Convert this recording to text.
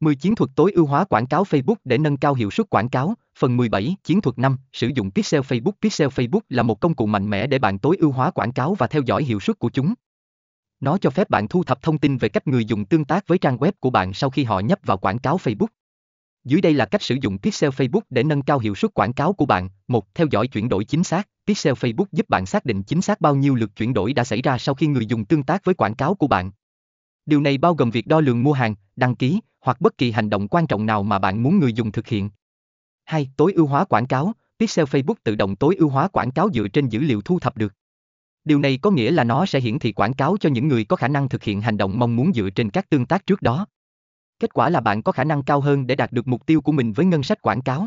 10 chiến thuật tối ưu hóa quảng cáo Facebook để nâng cao hiệu suất quảng cáo. Phần 17, chiến thuật 5, sử dụng Pixel Facebook. Pixel Facebook là một công cụ mạnh mẽ để bạn tối ưu hóa quảng cáo và theo dõi hiệu suất của chúng. Nó cho phép bạn thu thập thông tin về cách người dùng tương tác với trang web của bạn sau khi họ nhấp vào quảng cáo Facebook. Dưới đây là cách sử dụng Pixel Facebook để nâng cao hiệu suất quảng cáo của bạn. 1. Theo dõi chuyển đổi chính xác. Pixel Facebook giúp bạn xác định chính xác bao nhiêu lượt chuyển đổi đã xảy ra sau khi người dùng tương tác với quảng cáo của bạn. Điều này bao gồm việc đo lường mua hàng, đăng ký hoặc bất kỳ hành động quan trọng nào mà bạn muốn người dùng thực hiện. 2. Tối ưu hóa quảng cáo. Pixel Facebook tự động tối ưu hóa quảng cáo dựa trên dữ liệu thu thập được. Điều này có nghĩa là nó sẽ hiển thị quảng cáo cho những người có khả năng thực hiện hành động mong muốn dựa trên các tương tác trước đó. Kết quả là bạn có khả năng cao hơn để đạt được mục tiêu của mình với ngân sách quảng cáo.